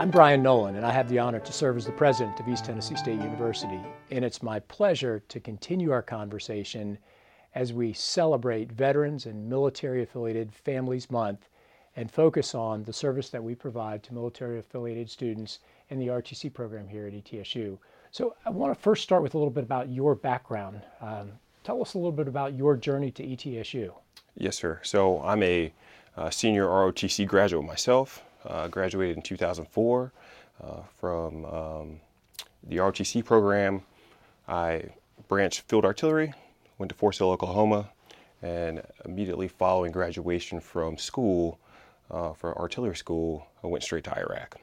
I'm Brian Noland, and I have the honor to serve as the president of East Tennessee State University. And it's my pleasure to continue our conversation as we celebrate Veterans and Military Affiliated Families Month and focus on the service that we provide to military affiliated students in the ROTC program here at ETSU. So, I want to first start with a little bit about your background. Um, tell us a little bit about your journey to ETSU. Yes, sir. So, I'm a uh, senior ROTC graduate myself. Uh, graduated in 2004 uh, from um, the ROTC program. I branched field artillery, went to Fort Sill, Oklahoma, and immediately following graduation from school uh, for artillery school, I went straight to Iraq.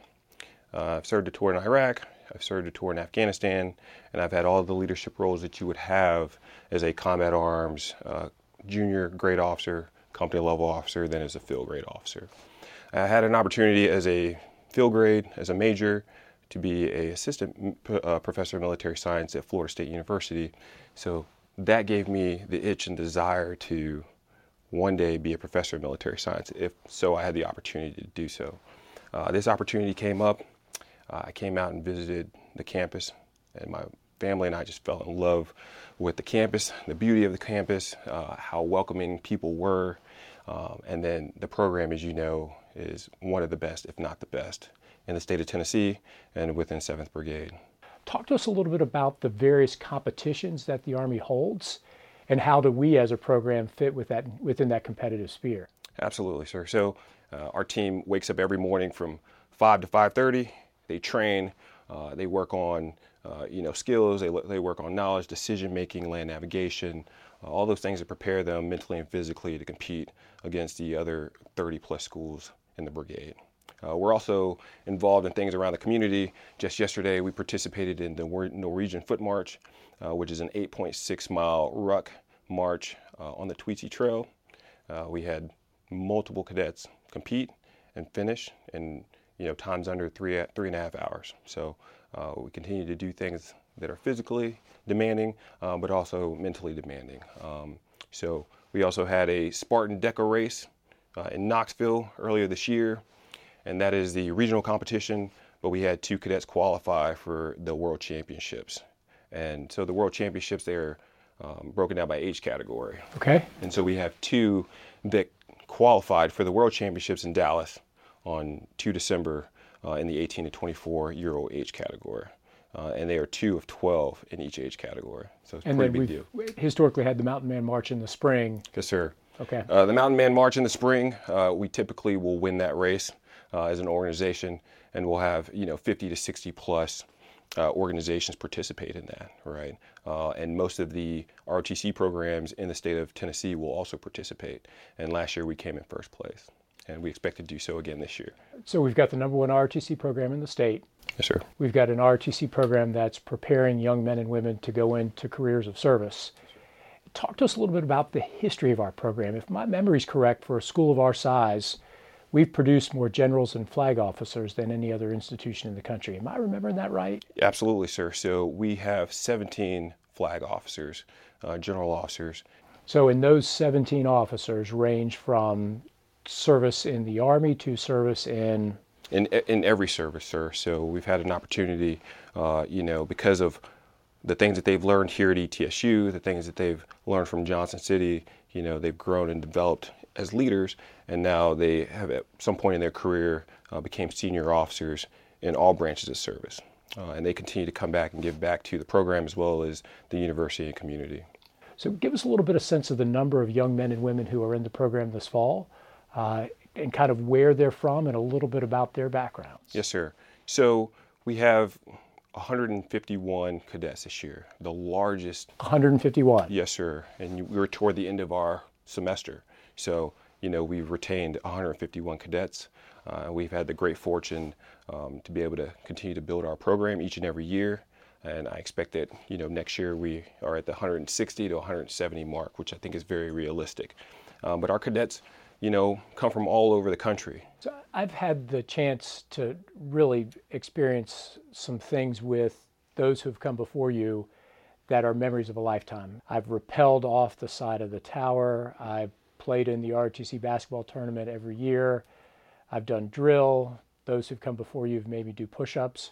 Uh, I've served a tour in Iraq, I've served a tour in Afghanistan, and I've had all the leadership roles that you would have as a combat arms uh, junior grade officer, company level officer, then as a field grade officer. I had an opportunity as a field grade, as a major, to be a assistant uh, professor of military science at Florida State University. So that gave me the itch and desire to one day be a professor of military science. If so, I had the opportunity to do so. Uh, this opportunity came up. Uh, I came out and visited the campus, and my family and I just fell in love with the campus, the beauty of the campus, uh, how welcoming people were, um, and then the program, as you know, is one of the best, if not the best, in the state of Tennessee and within 7th Brigade. Talk to us a little bit about the various competitions that the Army holds and how do we as a program fit with that, within that competitive sphere? Absolutely, sir. So uh, our team wakes up every morning from 5 to 5.30. They train, uh, they work on uh, you know, skills, they, they work on knowledge, decision making, land navigation, uh, all those things that prepare them mentally and physically to compete against the other 30 plus schools in the brigade. Uh, we're also involved in things around the community. Just yesterday, we participated in the Norwegian Foot March, uh, which is an 8.6 mile ruck march uh, on the Tweetsie Trail. Uh, we had multiple cadets compete and finish in you know times under three three and a half hours. So uh, we continue to do things that are physically demanding, uh, but also mentally demanding. Um, so we also had a Spartan DEKA race uh, in Knoxville earlier this year, and that is the regional competition. But we had two cadets qualify for the World Championships, and so the World Championships they're um, broken down by age category. Okay. And so we have two that qualified for the World Championships in Dallas on 2 December uh, in the 18 to 24 year old age category. Uh, and they are two of 12 in each age category. So it's and pretty big deal. historically had the Mountain Man March in the spring. Yes, sir. Okay. Uh, the Mountain Man March in the spring, uh, we typically will win that race uh, as an organization, and we'll have you know 50 to 60 plus uh, organizations participate in that, right? Uh, and most of the ROTC programs in the state of Tennessee will also participate. And last year we came in first place, and we expect to do so again this year. So we've got the number one ROTC program in the state. Yes, sir. We've got an ROTC program that's preparing young men and women to go into careers of service. Talk to us a little bit about the history of our program. If my memory is correct, for a school of our size, we've produced more generals and flag officers than any other institution in the country. Am I remembering that right? Absolutely, sir. So we have 17 flag officers, uh, general officers. So, in those 17 officers, range from service in the Army to service in in in every service, sir. So we've had an opportunity, uh, you know, because of the things that they've learned here at ETSU, the things that they've learned from Johnson City. You know, they've grown and developed as leaders, and now they have at some point in their career uh, became senior officers in all branches of service, uh, and they continue to come back and give back to the program as well as the university and community. So, give us a little bit of sense of the number of young men and women who are in the program this fall. Uh, and kind of where they're from and a little bit about their backgrounds. Yes, sir. So we have 151 cadets this year, the largest. 151. Yes, sir. And we were toward the end of our semester, so you know we've retained 151 cadets. Uh, we've had the great fortune um, to be able to continue to build our program each and every year, and I expect that you know next year we are at the 160 to 170 mark, which I think is very realistic. Um, but our cadets you know, come from all over the country. So I've had the chance to really experience some things with those who've come before you that are memories of a lifetime. I've rappelled off the side of the tower. I've played in the ROTC basketball tournament every year. I've done drill, Those who've come before you have made me do push ups,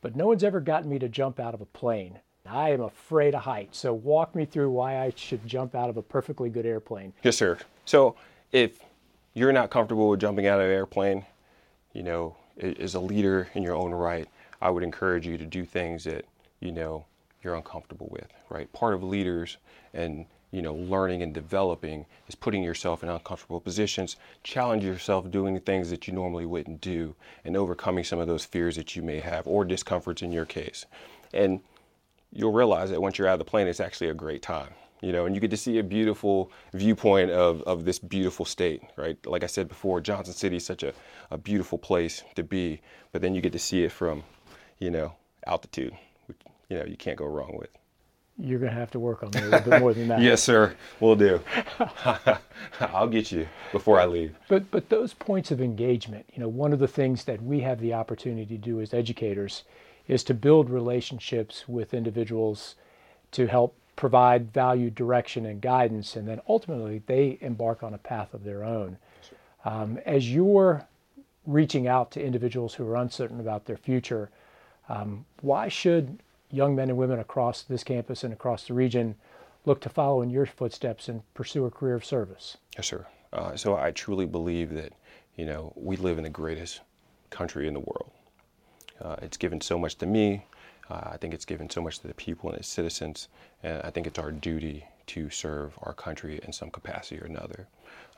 but no one's ever gotten me to jump out of a plane. I am afraid of heights, so walk me through why I should jump out of a perfectly good airplane. Yes, sir. So if you're not comfortable with jumping out of an airplane, you know, as a leader in your own right, I would encourage you to do things that, you know, you're uncomfortable with, right? Part of leaders and you know, learning and developing is putting yourself in uncomfortable positions, challenge yourself doing things that you normally wouldn't do, and overcoming some of those fears that you may have or discomforts in your case. And you'll realize that once you're out of the plane, it's actually a great time. You know, and you get to see a beautiful viewpoint of, of this beautiful state, right? Like I said before, Johnson City is such a, a beautiful place to be, but then you get to see it from, you know, altitude, which, you know, you can't go wrong with you're going to have to work on me a little bit more than that. yes, sir. We'll do. I'll get you before I leave. But but those points of engagement, you know, one of the things that we have the opportunity to do as educators is to build relationships with individuals to help provide value, direction, and guidance, and then ultimately they embark on a path of their own. Um, as you're reaching out to individuals who are uncertain about their future, um, why should young men and women across this campus and across the region look to follow in your footsteps and pursue a career of service? Yes, sir. Uh, so I truly believe that, you know, we live in the greatest country in the world. Uh, it's given so much to me. Uh, I think it's given so much to the people and its citizens, and I think it's our duty to serve our country in some capacity or another.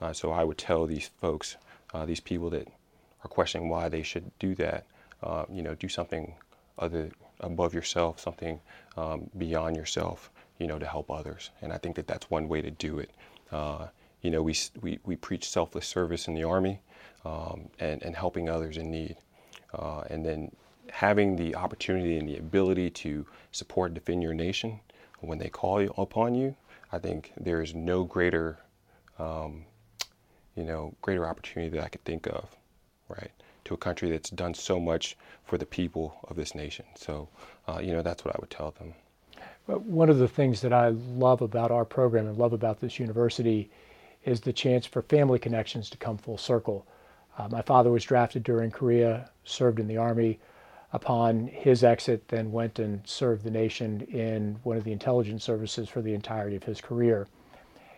Uh, so I would tell these folks, uh, these people that are questioning why they should do that, uh, you know, do something other above yourself, something um, beyond yourself, you know, to help others. And I think that that's one way to do it. Uh, you know, we, we, we preach selfless service in the Army um, and, and helping others in need. Uh, and then having the opportunity and the ability to support and defend your nation when they call upon you, I think there is no greater, um, you know, greater opportunity that I could think of, right? to a country that's done so much for the people of this nation. So, uh, you know, that's what I would tell them. But one of the things that I love about our program and love about this university is the chance for family connections to come full circle. Uh, my father was drafted during Korea, served in the Army. Upon his exit, then went and served the nation in one of the intelligence services for the entirety of his career.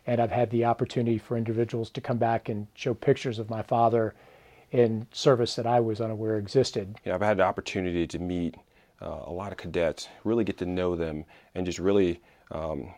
And I've had the opportunity for individuals to come back and show pictures of my father in service that I was unaware existed. Yeah, I've had the opportunity to meet uh, a lot of cadets, really get to know them, and just really um,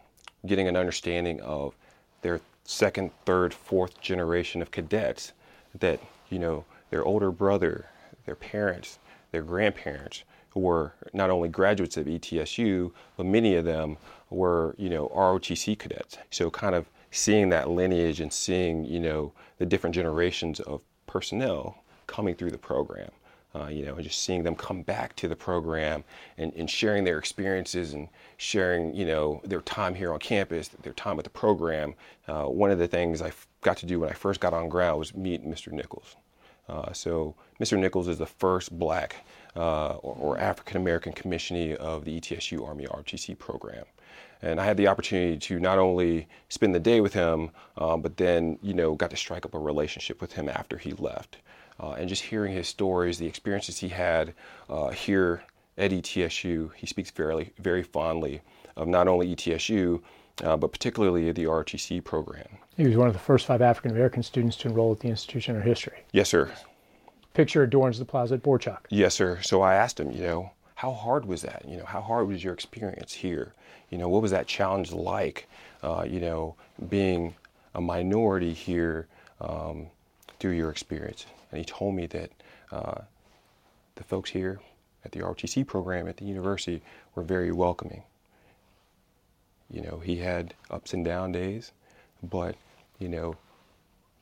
getting an understanding of their second, third, fourth generation of cadets that, you know, their older brother, their parents, their grandparents, who were not only graduates of ETSU, but many of them were, you know, ROTC cadets. So kind of seeing that lineage and seeing, you know, the different generations of personnel coming through the program. Uh, you know, and just seeing them come back to the program and, and sharing their experiences and sharing, you know, their time here on campus, their time at the program. Uh, one of the things I got to do when I first got on ground was meet Mr. Nichols. Uh, so Mr. Nichols is the first black uh, or, or African American commissionee of the ETSU Army ROTC program. And I had the opportunity to not only spend the day with him, um, but then, you know, got to strike up a relationship with him after he left. Uh, and just hearing his stories, the experiences he had uh, here at ETSU, he speaks very, very fondly of not only ETSU, uh, but particularly the ROTC program. He was one of the first five African American students to enroll at the Institution of History. Yes, sir. Picture adorns the plaza at Borchuck. Yes, sir. So I asked him, you know, how hard was that? You know, how hard was your experience here? You know, what was that challenge like? Uh, you know, being a minority here um, through your experience. And he told me that uh, the folks here at the ROTC program at the university were very welcoming. You know, he had ups and down days, but, you know,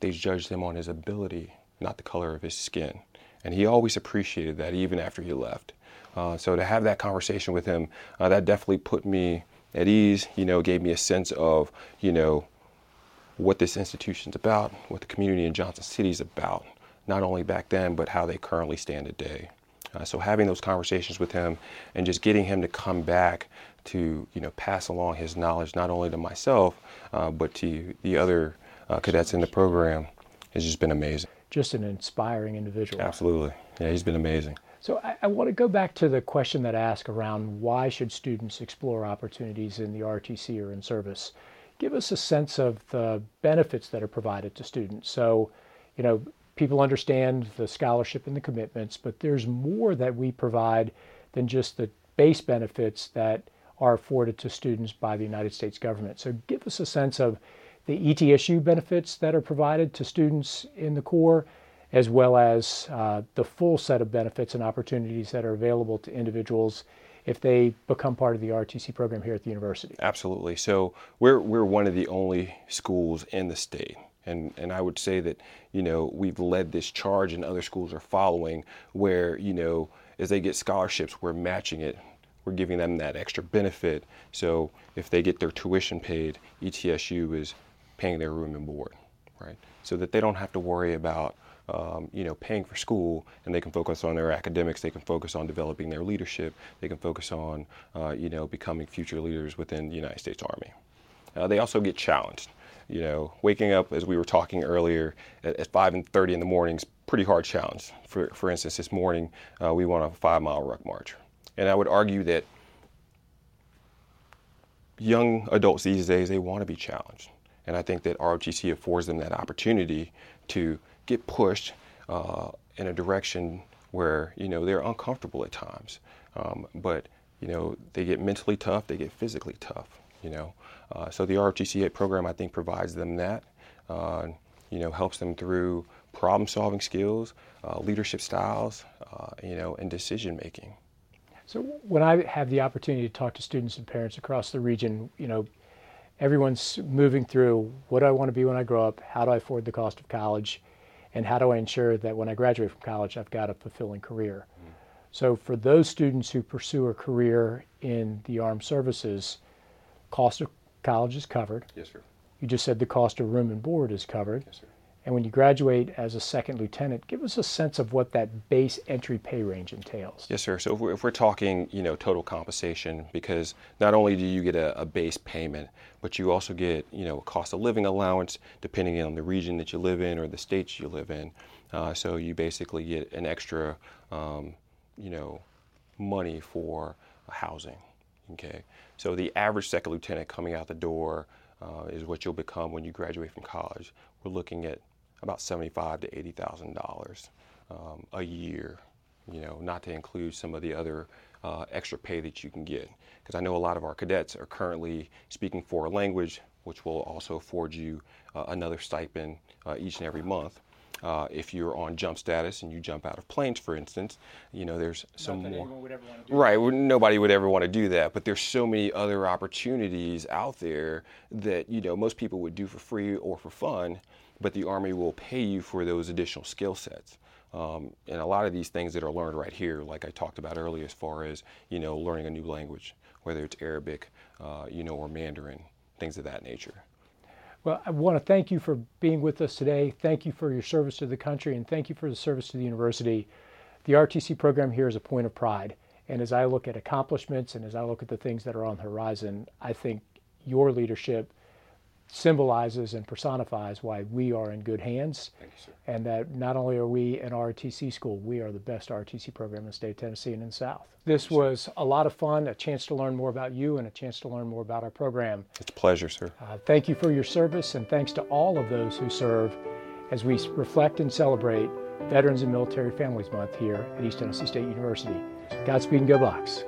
they judged him on his ability, not the color of his skin. And he always appreciated that even after he left. Uh, so to have that conversation with him, uh, that definitely put me at ease. You know, gave me a sense of you know what this institution's about, what the community in Johnson City is about, not only back then but how they currently stand today. Uh, so having those conversations with him and just getting him to come back to you know pass along his knowledge not only to myself uh, but to the other uh, cadets in the program has just been amazing. just an inspiring individual. Absolutely. Yeah, he's been amazing. So I, I, want to go back to the question that I asked around why should students explore opportunities in the RTC or in service? Give us a sense of the benefits that are provided to students. So, you know, people understand the scholarship and the commitments, but there's more that we provide than just the base benefits that are afforded to students by the United States government. So give us a sense of the ETSU benefits that are provided to students in the Corps, as well as uh, the full set of benefits and opportunities that are available to individuals if they become part of the RTC program here at the university. Absolutely. So we're, we're one of the only schools in the state. And, and I would say that, you know, we've led this charge and other schools are following where, you know, as they get scholarships, we're matching it we're giving them that extra benefit. So if they get their tuition paid, ETSU is paying their room and board, right? So that they don't have to worry about um, you know, paying for school, and they can focus on their academics. They can focus on developing their leadership. They can focus on, uh, you know, becoming future leaders within the United States Army. Uh, they also get challenged. You know, waking up as we were talking earlier at, at five and thirty in the morning is pretty hard challenge. For for instance, this morning uh, we went on a five mile ruck march, and I would argue that young adults these days, they want to be challenged. And I think that ROTC affords them that opportunity to get pushed uh, in a direction where, you know, they're uncomfortable at times. Um, but, you know, they get mentally tough, they get physically tough, you know. Uh, so the ROTC program, I think, provides them that, uh, you know, helps them through problem solving skills, uh, leadership styles, uh, you know, and decision making. So when I have the opportunity to talk to students and parents across the region, you know, everyone's moving through what do I want to be when I grow up? How do I afford the cost of college? And how do I ensure that when I graduate from college, I've got a fulfilling career? Mm-hmm. So for those students who pursue a career in the armed services, cost of college is covered. Yes, sir. You just said the cost of room and board is covered. Yes, sir. And when you graduate as a second lieutenant, give us a sense of what that base entry pay range entails. Yes, sir. So if we're, if we're talking, you know, total compensation, because not only do you get a, a, base payment, but you also get, you know, a cost of living allowance depending on the region that you live in or the states you live in. Uh, so you basically get an extra, um, you know, money for housing. Okay. So the average second lieutenant coming out the door uh, is what you'll become when you graduate from college. We're looking at about seventy-five to eighty thousand um, dollars a year. You know, not to include some of the other uh, extra pay that you can get. Because I know a lot of our cadets are currently speaking foreign language, which will also afford you uh, another stipend uh, each and every month. Uh, if you're on jump status and you jump out of planes, for instance, you know there's some more. right, nobody would ever want to do that. But there's so many other opportunities out there that you know most people would do for free or for fun but the Army will pay you for those additional skill sets. Um, and a lot of these things that are learned right here, like I talked about earlier, as far as you know, learning a new language, whether it's Arabic, uh, you know, or Mandarin, things of that nature. Well, I want to thank you for being with us today. Thank you for your service to the country, and thank you for the service to the university. The RTC program here is a point of pride. And as I look at accomplishments and as I look at the things that are on the horizon, I think your leadership symbolizes and personifies why we are in good hands. You, and that not only are we an ROTC school, we are the best ROTC program in the state of Tennessee and in the South. This was a lot of fun, a chance to learn more about you and a chance to learn more about our program. It's a pleasure, sir. Uh, thank you for your service and thanks to all of those who serve as we reflect and celebrate Veterans and Military Families Month here at East Tennessee State University. Godspeed and go Bucks.